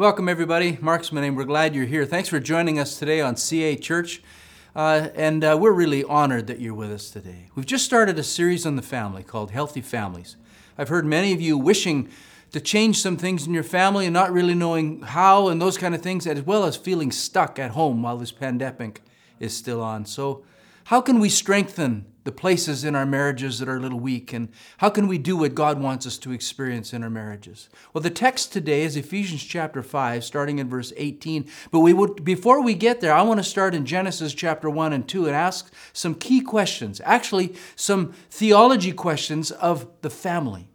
Welcome, everybody. Mark's my name. We're glad you're here. Thanks for joining us today on CA Church. Uh, and uh, we're really honored that you're with us today. We've just started a series on the family called Healthy Families. I've heard many of you wishing to change some things in your family and not really knowing how and those kind of things, as well as feeling stuck at home while this pandemic is still on. So, how can we strengthen the places in our marriages that are a little weak and how can we do what God wants us to experience in our marriages? Well, the text today is Ephesians chapter 5 starting in verse 18. But we would before we get there, I want to start in Genesis chapter 1 and 2 and ask some key questions. Actually, some theology questions of the family.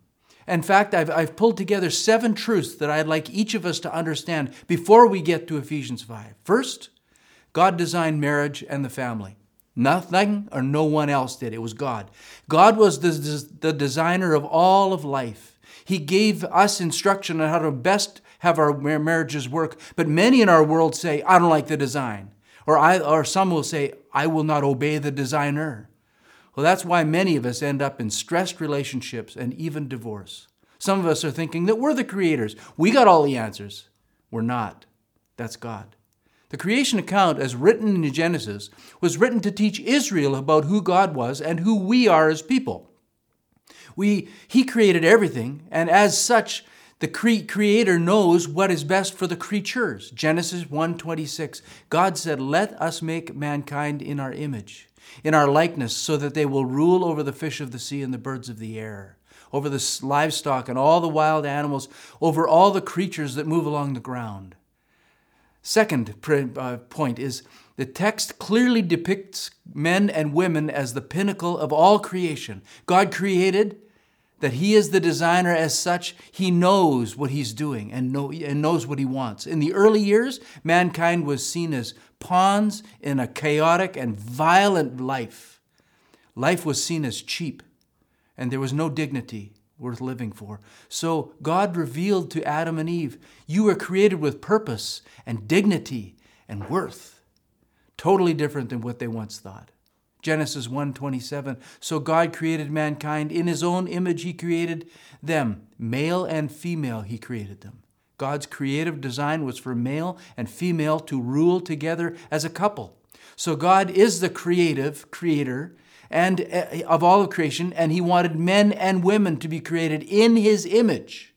In fact, I've, I've pulled together seven truths that I'd like each of us to understand before we get to Ephesians 5. First, God designed marriage and the family. Nothing or no one else did. It was God. God was the, the designer of all of life. He gave us instruction on how to best have our marriages work. But many in our world say, I don't like the design. Or, I, or some will say, I will not obey the designer. Well, that's why many of us end up in stressed relationships and even divorce. Some of us are thinking that we're the creators. We got all the answers. We're not. That's God. The creation account, as written in Genesis, was written to teach Israel about who God was and who we are as people. We, he created everything, and as such, the cre- creator knows what is best for the creatures. Genesis 1:26. God said, "Let us make mankind in our image, in our likeness, so that they will rule over the fish of the sea and the birds of the air, over the livestock and all the wild animals, over all the creatures that move along the ground." Second uh, point is the text clearly depicts men and women as the pinnacle of all creation. God created that He is the designer as such. He knows what He's doing and, know, and knows what He wants. In the early years, mankind was seen as pawns in a chaotic and violent life. Life was seen as cheap, and there was no dignity worth living for. So God revealed to Adam and Eve, you were created with purpose and dignity and worth. Totally different than what they once thought. Genesis 1:27 So God created mankind in his own image he created them male and female he created them God's creative design was for male and female to rule together as a couple so God is the creative creator and uh, of all of creation, and he wanted men and women to be created in his image.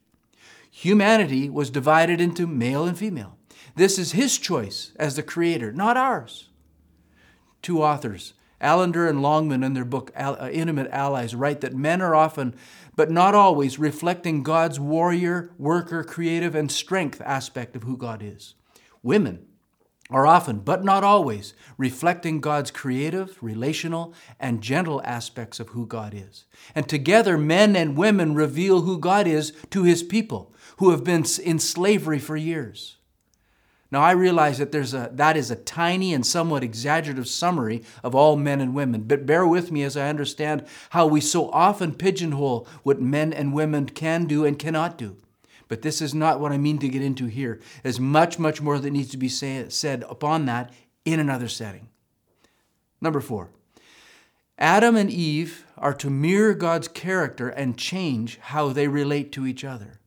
Humanity was divided into male and female. This is his choice as the creator, not ours. Two authors, Allender and Longman, in their book uh, Intimate Allies, write that men are often, but not always, reflecting God's warrior, worker, creative, and strength aspect of who God is. Women are often, but not always, reflecting God's creative, relational, and gentle aspects of who God is. And together, men and women reveal who God is to his people who have been in slavery for years. Now, I realize that there's a, that is a tiny and somewhat exaggerative summary of all men and women, but bear with me as I understand how we so often pigeonhole what men and women can do and cannot do. But this is not what I mean to get into here. There's much, much more that needs to be say, said upon that in another setting. Number four, Adam and Eve are to mirror God's character and change how they relate to each other.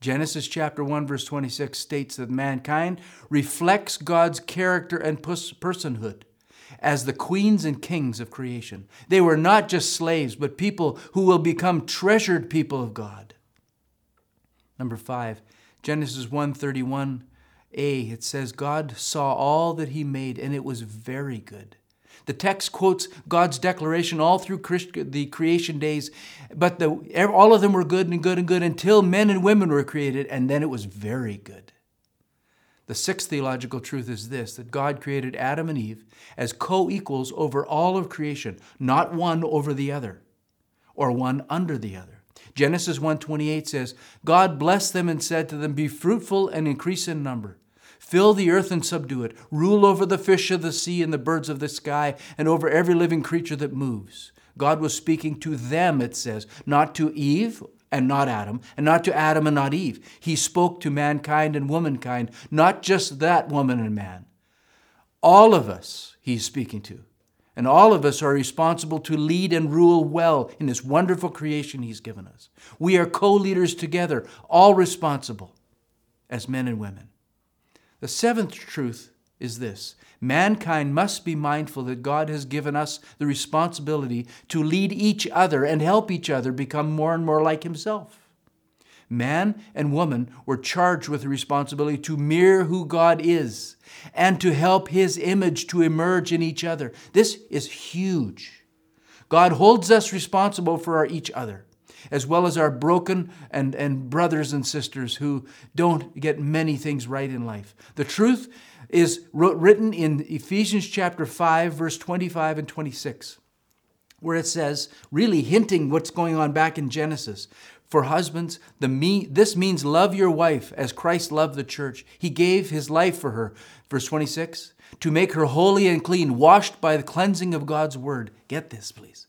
Genesis chapter 1 verse 26 states that mankind reflects God's character and personhood as the queens and kings of creation. They were not just slaves, but people who will become treasured people of God. Number five, Genesis 1:31a, it says, God saw all that he made, and it was very good. The text quotes God's declaration all through the creation days, but the, all of them were good and good and good until men and women were created, and then it was very good. The sixth theological truth is this that God created Adam and Eve as co equals over all of creation, not one over the other or one under the other. Genesis 1:28 says, God blessed them and said to them, Be fruitful and increase in number. Fill the earth and subdue it. Rule over the fish of the sea and the birds of the sky and over every living creature that moves. God was speaking to them, it says, not to Eve and not Adam, and not to Adam and not Eve. He spoke to mankind and womankind, not just that woman and man. All of us, he's speaking to. And all of us are responsible to lead and rule well in this wonderful creation He's given us. We are co leaders together, all responsible as men and women. The seventh truth is this mankind must be mindful that God has given us the responsibility to lead each other and help each other become more and more like Himself. Man and woman were charged with the responsibility to mirror who God is and to help His image to emerge in each other. This is huge. God holds us responsible for our each other, as well as our broken and, and brothers and sisters who don't get many things right in life. The truth is written in Ephesians chapter 5, verse 25 and 26, where it says, really hinting what's going on back in Genesis. For husbands, the me, this means love your wife as Christ loved the church. He gave his life for her. Verse 26, to make her holy and clean, washed by the cleansing of God's word. Get this, please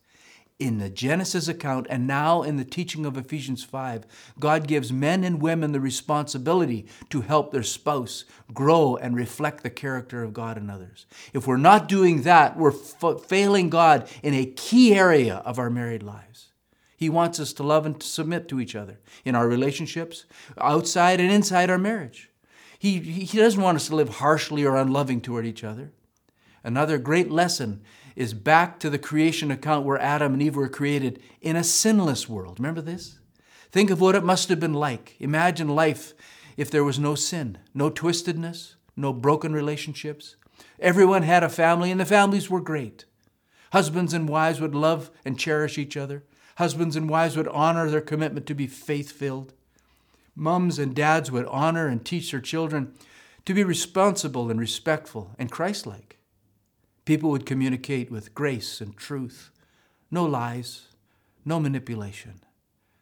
in the Genesis account and now in the teaching of Ephesians 5, God gives men and women the responsibility to help their spouse grow and reflect the character of God in others. If we're not doing that, we're f- failing God in a key area of our married lives. He wants us to love and to submit to each other in our relationships, outside and inside our marriage. He, he doesn't want us to live harshly or unloving toward each other. Another great lesson is back to the creation account where Adam and Eve were created in a sinless world. Remember this? Think of what it must have been like. Imagine life if there was no sin, no twistedness, no broken relationships. Everyone had a family, and the families were great. Husbands and wives would love and cherish each other. Husbands and wives would honor their commitment to be faith filled. Mums and dads would honor and teach their children to be responsible and respectful and Christ like. People would communicate with grace and truth. No lies, no manipulation,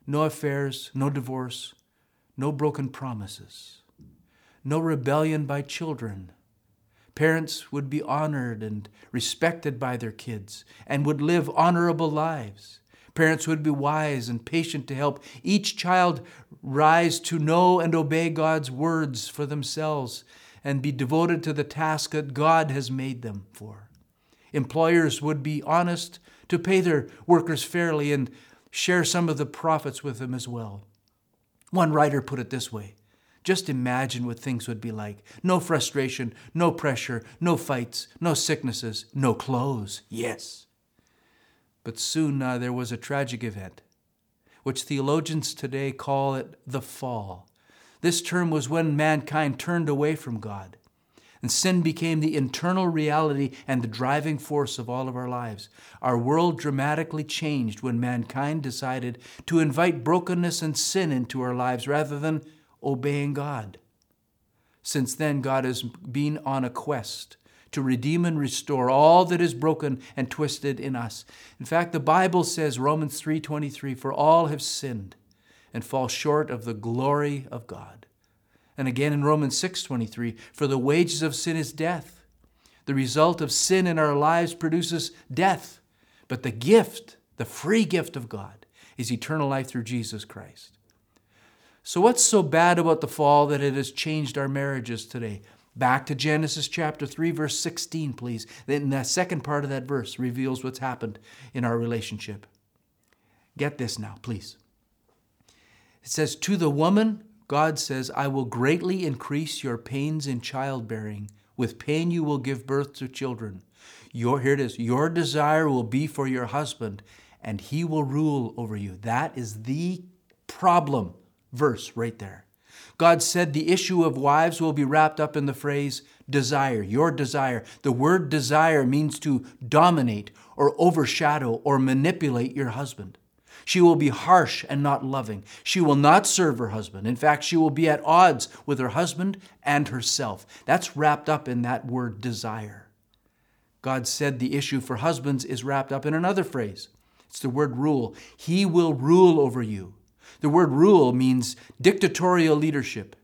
no affairs, no divorce, no broken promises, no rebellion by children. Parents would be honored and respected by their kids and would live honorable lives. Parents would be wise and patient to help each child rise to know and obey God's words for themselves and be devoted to the task that God has made them for. Employers would be honest to pay their workers fairly and share some of the profits with them as well. One writer put it this way just imagine what things would be like. No frustration, no pressure, no fights, no sicknesses, no clothes. Yes. But soon uh, there was a tragic event, which theologians today call it the fall. This term was when mankind turned away from God and sin became the internal reality and the driving force of all of our lives. Our world dramatically changed when mankind decided to invite brokenness and sin into our lives rather than obeying God. Since then, God has been on a quest to redeem and restore all that is broken and twisted in us. In fact, the Bible says Romans 3:23 for all have sinned and fall short of the glory of God. And again in Romans 6:23, for the wages of sin is death. The result of sin in our lives produces death, but the gift, the free gift of God is eternal life through Jesus Christ. So what's so bad about the fall that it has changed our marriages today? Back to Genesis chapter 3 verse 16 please. Then the second part of that verse reveals what's happened in our relationship. Get this now, please. It says to the woman God says, I will greatly increase your pains in childbearing. With pain you will give birth to children. Your, here it is, your desire will be for your husband, and he will rule over you. That is the problem verse right there. God said the issue of wives will be wrapped up in the phrase desire, your desire. The word desire means to dominate or overshadow or manipulate your husband. She will be harsh and not loving. She will not serve her husband. In fact, she will be at odds with her husband and herself. That's wrapped up in that word desire. God said the issue for husbands is wrapped up in another phrase. It's the word rule. He will rule over you. The word rule means dictatorial leadership.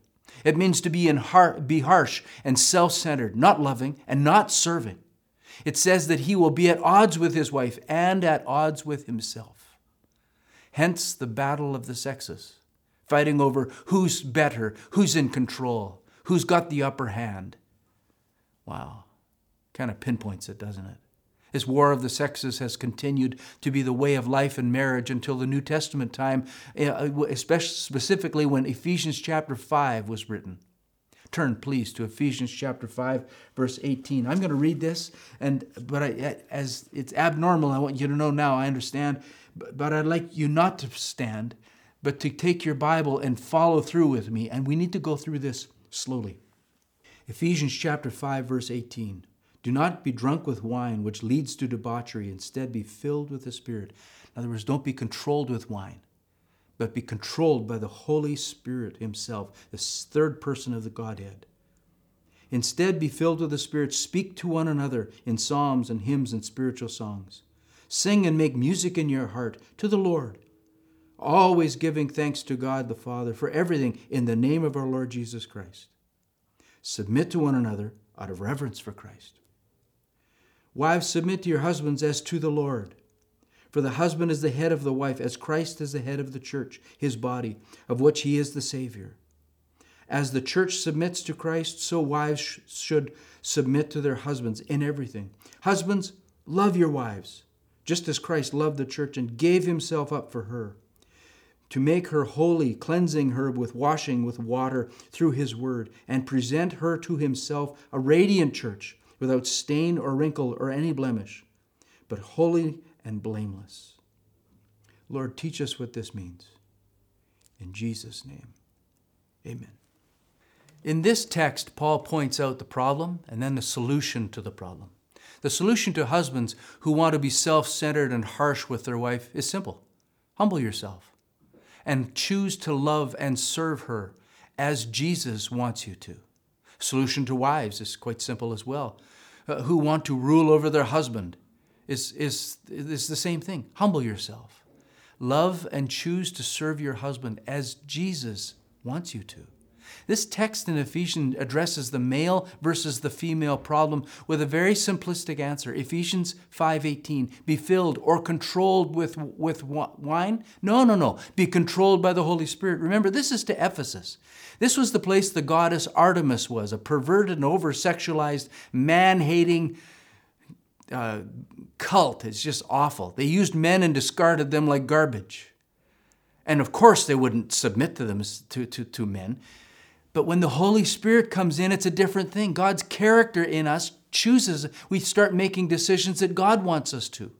It means to be, in har- be harsh and self centered, not loving and not serving. It says that he will be at odds with his wife and at odds with himself. Hence the battle of the sexes, fighting over who's better, who's in control, who's got the upper hand. Wow, kind of pinpoints it, doesn't it? This war of the sexes has continued to be the way of life and marriage until the New Testament time, eh, especially specifically when Ephesians chapter 5 was written. turn, please, to Ephesians chapter 5, verse 18. I'm going to read this, and but I, as it's abnormal, I want you to know now, I understand, but, but I'd like you not to stand, but to take your Bible and follow through with me. And we need to go through this slowly. Ephesians chapter 5, verse 18. Do not be drunk with wine, which leads to debauchery. Instead, be filled with the Spirit. In other words, don't be controlled with wine but be controlled by the Holy Spirit Himself, the third person of the Godhead. Instead, be filled with the Spirit. Speak to one another in psalms and hymns and spiritual songs. Sing and make music in your heart to the Lord, always giving thanks to God the Father for everything in the name of our Lord Jesus Christ. Submit to one another out of reverence for Christ. Wives, submit to your husbands as to the Lord. For the husband is the head of the wife, as Christ is the head of the church, his body, of which he is the Savior. As the church submits to Christ, so wives sh- should submit to their husbands in everything. Husbands, love your wives, just as Christ loved the church and gave himself up for her, to make her holy, cleansing her with washing with water through his word, and present her to himself a radiant church, without stain or wrinkle or any blemish, but holy and blameless. Lord, teach us what this means. In Jesus' name, amen. In this text, Paul points out the problem and then the solution to the problem. The solution to husbands who want to be self centered and harsh with their wife is simple humble yourself and choose to love and serve her as Jesus wants you to. Solution to wives is quite simple as well, uh, who want to rule over their husband is, is, is the same thing. Humble yourself. Love and choose to serve your husband as Jesus wants you to. This text in Ephesians addresses the male versus the female problem with a very simplistic answer. Ephesians 5:18, be filled or controlled with with wine? No, no, no. Be controlled by the Holy Spirit. Remember, this is to Ephesus. This was the place the goddess Artemis was, a perverted and over-sexualized, man-hating uh, cult. It's just awful. They used men and discarded them like garbage. And of course, they wouldn't submit to them to, to, to men. But when the Holy Spirit comes in, it's a different thing. God's character in us chooses, we start making decisions that God wants us to.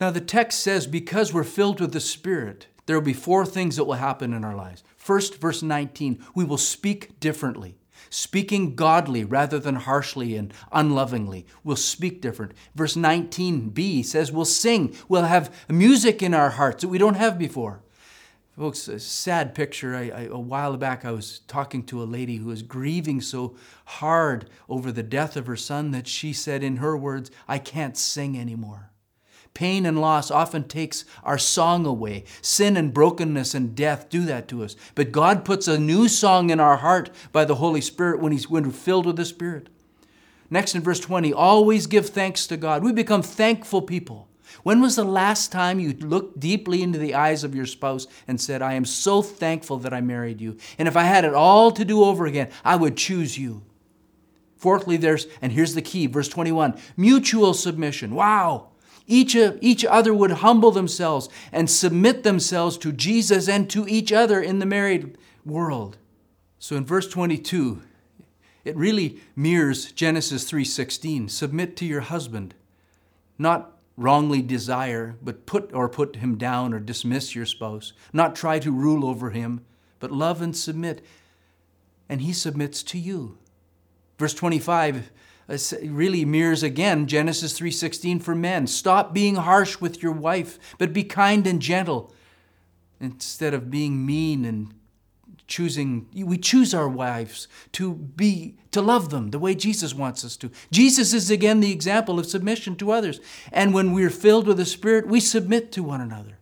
Now, the text says, because we're filled with the Spirit, there will be four things that will happen in our lives. First, verse 19, we will speak differently speaking godly rather than harshly and unlovingly. We'll speak different. Verse 19b says we'll sing, we'll have music in our hearts that we don't have before. Folks, a sad picture. I, I, a while back, I was talking to a lady who was grieving so hard over the death of her son that she said, in her words, I can't sing anymore. Pain and loss often takes our song away. Sin and brokenness and death do that to us. But God puts a new song in our heart by the Holy Spirit when, he's, when we're filled with the Spirit. Next in verse 20, always give thanks to God. We become thankful people. When was the last time you looked deeply into the eyes of your spouse and said, I am so thankful that I married you? And if I had it all to do over again, I would choose you. Fourthly, there's, and here's the key, verse 21 mutual submission. Wow. Each, uh, each other would humble themselves and submit themselves to Jesus and to each other in the married world. So in verse 22, it really mirrors Genesis 3:16. Submit to your husband, not wrongly desire, but put or put him down or dismiss your spouse, not try to rule over him, but love and submit. And he submits to you. Verse 25 uh, really mirrors again Genesis 3:16 for men. Stop being harsh with your wife, but be kind and gentle instead of being mean and choosing we choose our wives to be to love them the way Jesus wants us to. Jesus is again the example of submission to others. And when we're filled with the Spirit, we submit to one another.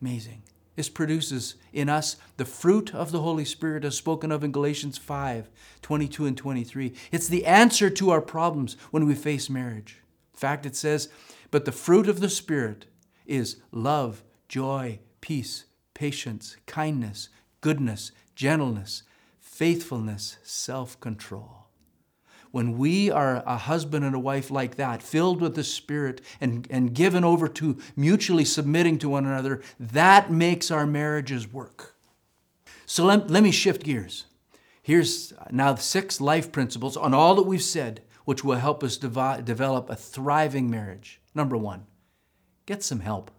Amazing. This produces in us the fruit of the Holy Spirit as spoken of in Galatians 5 22 and 23. It's the answer to our problems when we face marriage. In fact, it says, But the fruit of the Spirit is love, joy, peace, patience, kindness, goodness, gentleness, faithfulness, self control when we are a husband and a wife like that, filled with the Spirit and, and given over to mutually submitting to one another, that makes our marriages work. So let, let me shift gears. Here's now six life principles on all that we've said, which will help us devi- develop a thriving marriage. Number one, get some help.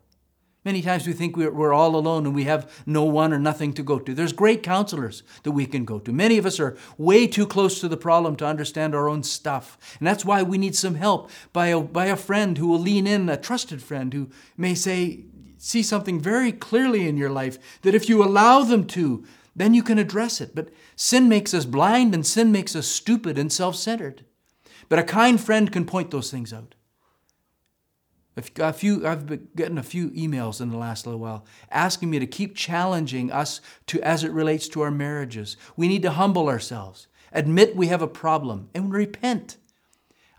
Many times we think we're, all alone and we have no one or nothing to go to. There's great counselors that we can go to. Many of us are way too close to the problem to understand our own stuff. And that's why we need some help by a, by a friend who will lean in, a trusted friend who may say, see something very clearly in your life that if you allow them to, then you can address it. But sin makes us blind and sin makes us stupid and self centered. But a kind friend can point those things out. A few, I've been getting a few emails in the last little while asking me to keep challenging us to as it relates to our marriages. We need to humble ourselves, admit we have a problem, and repent.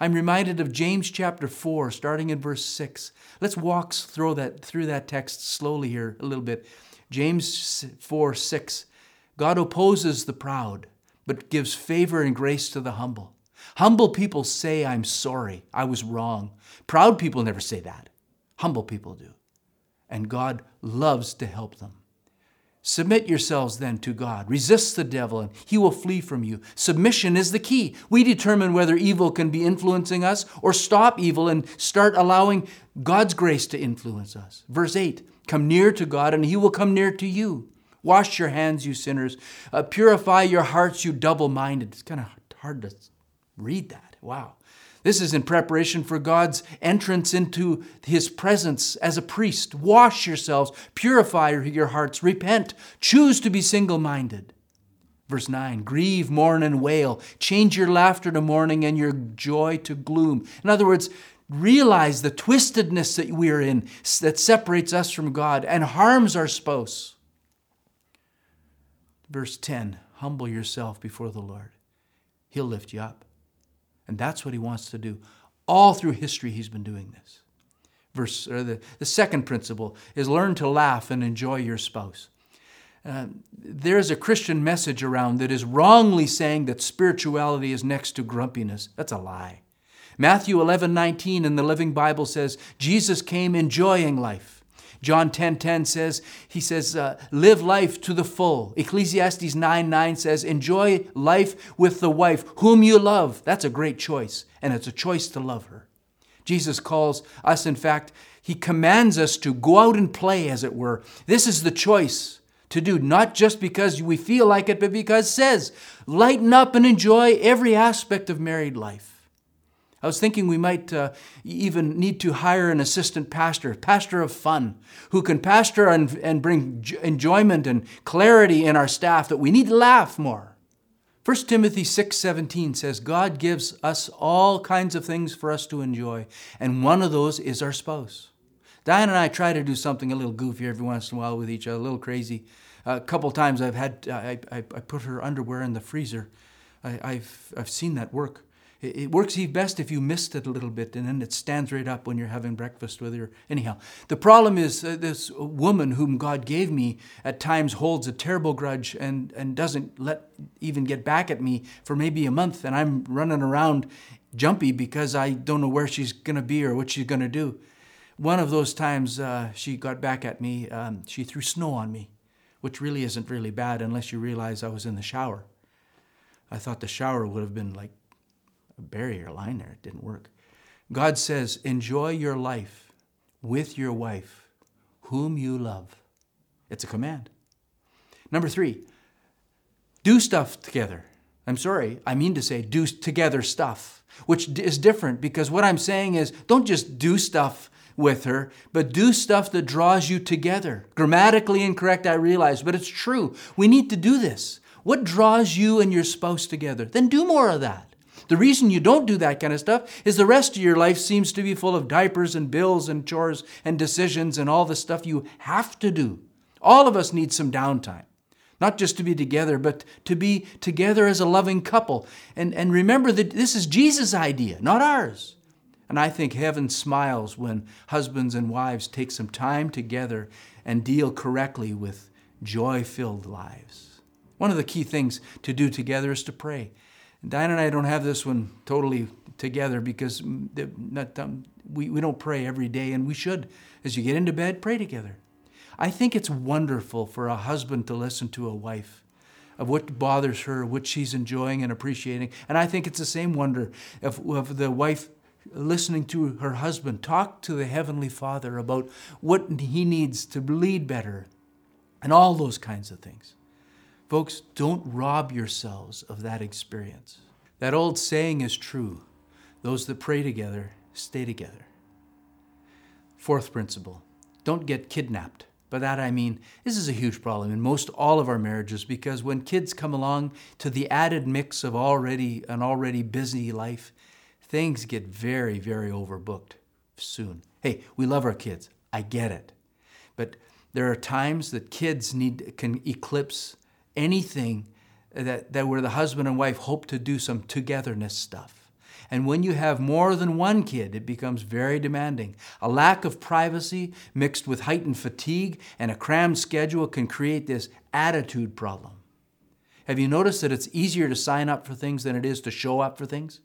I'm reminded of James chapter 4, starting in verse 6. Let's walk through that, through that text slowly here a little bit. James 4 6. God opposes the proud, but gives favor and grace to the humble. Humble people say, I'm sorry, I was wrong. Proud people never say that. Humble people do. And God loves to help them. Submit yourselves then to God. Resist the devil, and he will flee from you. Submission is the key. We determine whether evil can be influencing us or stop evil and start allowing God's grace to influence us. Verse 8 Come near to God, and he will come near to you. Wash your hands, you sinners. Uh, purify your hearts, you double minded. It's kind of hard to Read that. Wow. This is in preparation for God's entrance into his presence as a priest. Wash yourselves, purify your hearts, repent, choose to be single minded. Verse 9 Grieve, mourn, and wail. Change your laughter to mourning and your joy to gloom. In other words, realize the twistedness that we are in that separates us from God and harms our spouse. Verse 10 Humble yourself before the Lord, He'll lift you up. And that's what he wants to do. All through history, he's been doing this. Verse, or the, the second principle is learn to laugh and enjoy your spouse. Uh, there's a Christian message around that is wrongly saying that spirituality is next to grumpiness. That's a lie. Matthew 11 19 in the Living Bible says, Jesus came enjoying life. John 10 10 says, he says, uh, live life to the full. Ecclesiastes 9 9 says, enjoy life with the wife whom you love. That's a great choice, and it's a choice to love her. Jesus calls us, in fact, he commands us to go out and play, as it were. This is the choice to do, not just because we feel like it, but because it says, lighten up and enjoy every aspect of married life. I was thinking we might uh, even need to hire an assistant pastor, pastor of fun, who can pastor and, and bring enjoyment and clarity in our staff, that we need to laugh more. 1 Timothy 6:17 says God gives us all kinds of things for us to enjoy, and one of those is our spouse. Diane and I try to do something a little goofy every once in a while with each other, a little crazy. a couple times I've had I, I, I, put her underwear in the freezer. I, have I've seen that work. It works best if you mist it a little bit and then it stands right up when you're having breakfast with her. Anyhow, the problem is uh, this woman whom God gave me at times holds a terrible grudge and, and doesn't let even get back at me for maybe a month. And I'm running around jumpy because I don't know where she's going to be or what she's going to do. One of those times uh, she got back at me, um, she threw snow on me, which really isn't really bad unless you realize I was in the shower. I thought the shower would have been like barrier line there. It didn't work. God says, enjoy your life with your wife, whom you love. It's a command. Number three, do stuff together. I'm sorry, I mean to say do together stuff, which is different because what I'm saying is don't just do stuff with her, but do stuff that draws you together. Grammatically incorrect, I realize, but it's true. We need to do this. What draws you and your spouse together? Then do more of that. The reason you don't do that kind of stuff is the rest of your life seems to be full of diapers and bills and chores and decisions and all the stuff you have to do. All of us need some downtime. Not just to be together, but to be together as a loving couple. And, and remember that this is Jesus' idea, not ours. And I think heaven smiles when husbands and wives take some time together and deal correctly with joy filled lives. One of the key things to do together is to pray. Diane and I don't have this one totally together because um, we, we don't pray every day, and we should. As you get into bed, pray together. I think it's wonderful for a husband to listen to a wife. of what bothers her, what she's enjoying and appreciating. And I think it's the same wonder of, of the wife listening to her husband talk to the Heavenly Father about what he needs to lead better and all those kinds of things. Folks, don't rob yourselves of that experience. That old saying is true those that pray together stay together. Fourth principle don't get kidnapped. By that I mean, this is a huge problem in most all of our marriages because when kids come along to the added mix of already an already busy life, things get very, very overbooked soon. Hey, we love our kids. I get it. But there are times that kids need can eclipse anything that, that where the husband and wife hope to do some togetherness stuff. And when you have more than one kid, it becomes very demanding. A lack of privacy mixed with heightened fatigue and a crammed schedule can create this attitude problem. Have you noticed that it's easier to sign up for things than it is to show up for things?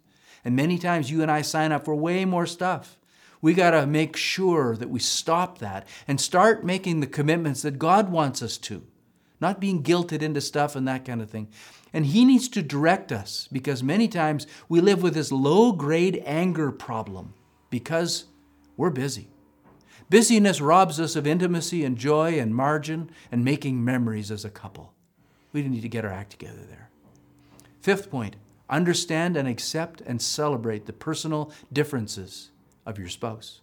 And many times you and I sign up for way more stuff. We got to make sure that we stop that and start making the commitments that God wants us to, not being guilted into stuff and that kind of thing. And He needs to direct us because many times we live with this low grade anger problem because we're busy. Busyness robs us of intimacy and joy and margin and making memories as a couple. We need to get our act together there. Fifth point Understand and accept and celebrate the personal differences of your spouse.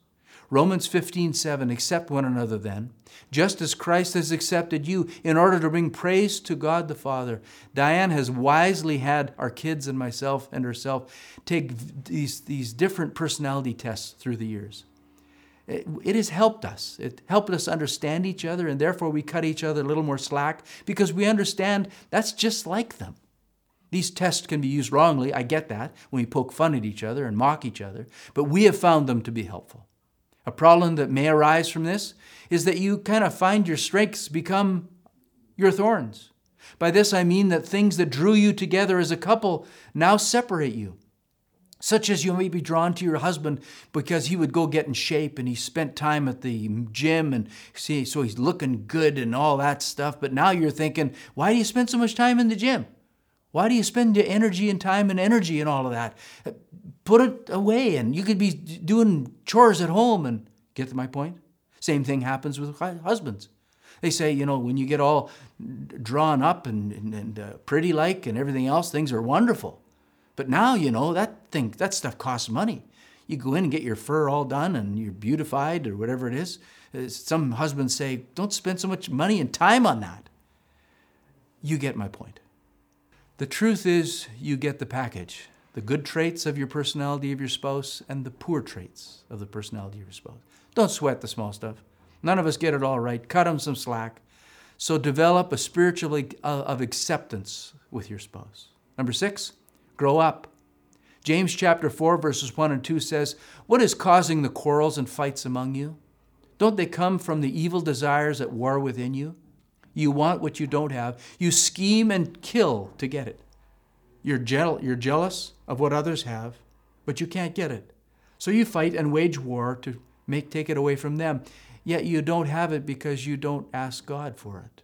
Romans 15, 7, accept one another then, just as Christ has accepted you, in order to bring praise to God the Father. Diane has wisely had our kids and myself and herself take these, these different personality tests through the years. It, it has helped us. It helped us understand each other, and therefore we cut each other a little more slack because we understand that's just like them. These tests can be used wrongly, I get that, when we poke fun at each other and mock each other, but we have found them to be helpful. A problem that may arise from this is that you kind of find your strengths become your thorns. By this I mean that things that drew you together as a couple now separate you. Such as you may be drawn to your husband because he would go get in shape and he spent time at the gym and see, so he's looking good and all that stuff. But now you're thinking, why do you spend so much time in the gym? Why do you spend your energy and time and energy and all of that? Put it away, and you could be doing chores at home and get to my point. Same thing happens with husbands. They say, you know, when you get all drawn up and, and, and uh, pretty like and everything else, things are wonderful. But now, you know, that thing, that stuff costs money. You go in and get your fur all done and you're beautified or whatever it is. Uh, some husbands say, don't spend so much money and time on that. You get my point. The truth is, you get the package the good traits of your personality of your spouse and the poor traits of the personality of your spouse. Don't sweat the small stuff. None of us get it all right. Cut them some slack. So develop a spiritual uh, of acceptance with your spouse. Number six, grow up. James chapter 4, verses 1 and 2 says, What is causing the quarrels and fights among you? Don't they come from the evil desires at war within you? You want what you don't have. You scheme and kill to get it. You're, je- you're jealous of what others have, but you can't get it. So you fight and wage war to make take it away from them. Yet you don't have it because you don't ask God for it.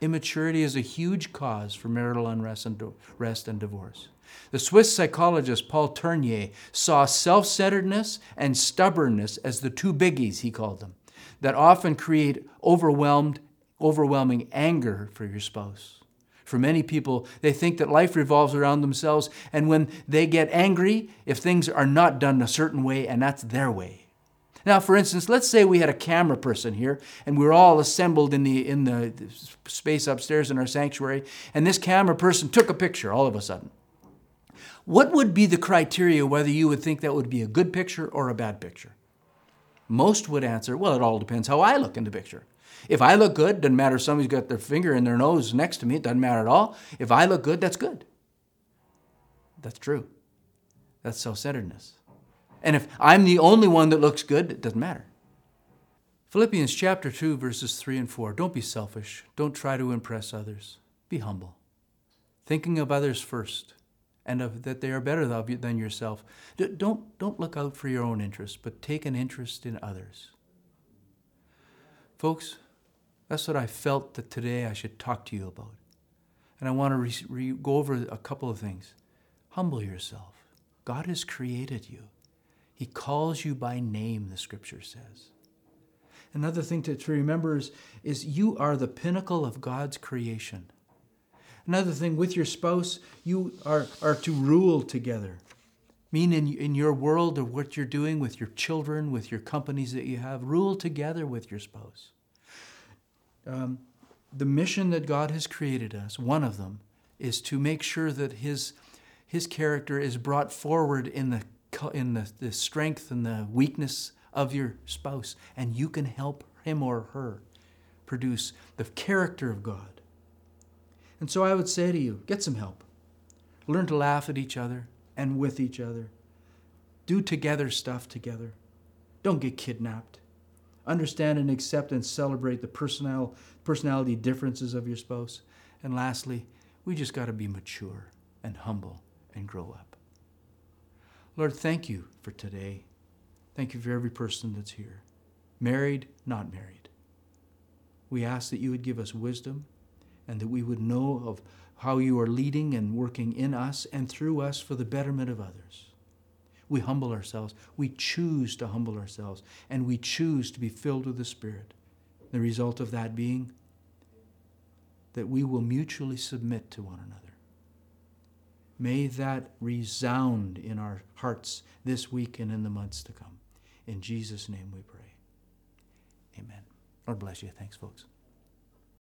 Immaturity is a huge cause for marital unrest and, rest and divorce. The Swiss psychologist Paul Tournier saw self centeredness and stubbornness as the two biggies, he called them, that often create overwhelmed overwhelming anger for your spouse. For many people, they think that life revolves around themselves, and when they get angry, if things are not done a certain way, and that's their way. Now, for instance, let's say we had a camera person here, and we are all assembled in the, in the space upstairs in our sanctuary, and this camera person took a picture all of a sudden. What would be the criteria whether you would think that would be a good picture or a bad picture? Most would answer, well, it all depends how I look in the picture. If I look good, doesn't matter if somebody's got their finger in their nose next to me, it doesn't matter at all. If I look good, that's good. That's true. That's self centeredness. And if I'm the only one that looks good, it doesn't matter. Philippians chapter 2, verses 3 and 4. Don't be selfish. Don't try to impress others. Be humble. Thinking of others first and of that they are better than yourself. Don't, don't look out for your own interest, but take an interest in others. Folks, that's what I felt that today I should talk to you about. And I want to re- re- go over a couple of things. Humble yourself. God has created you. He calls you by name, the scripture says. Another thing to, to remember is, is you are the pinnacle of God's creation. Another thing, with your spouse, you are, are to rule together. Mean in, in your world of what you're doing with your children, with your companies that you have, rule together with your spouse. Um, the mission that God has created us, one of them, is to make sure that His, his character is brought forward in the in the, the strength and the weakness of your spouse, and you can help him or her produce the character of God. And so I would say to you get some help. Learn to laugh at each other and with each other. Do together stuff together. Don't get kidnapped. Understand and accept and celebrate the personal, personality differences of your spouse. And lastly, we just got to be mature and humble and grow up. Lord, thank you for today. Thank you for every person that's here, married, not married. We ask that you would give us wisdom and that we would know of how you are leading and working in us and through us for the betterment of others. We humble ourselves. We choose to humble ourselves, and we choose to be filled with the Spirit. The result of that being that we will mutually submit to one another. May that resound in our hearts this week and in the months to come. In Jesus' name we pray. Amen. Lord bless you. Thanks, folks.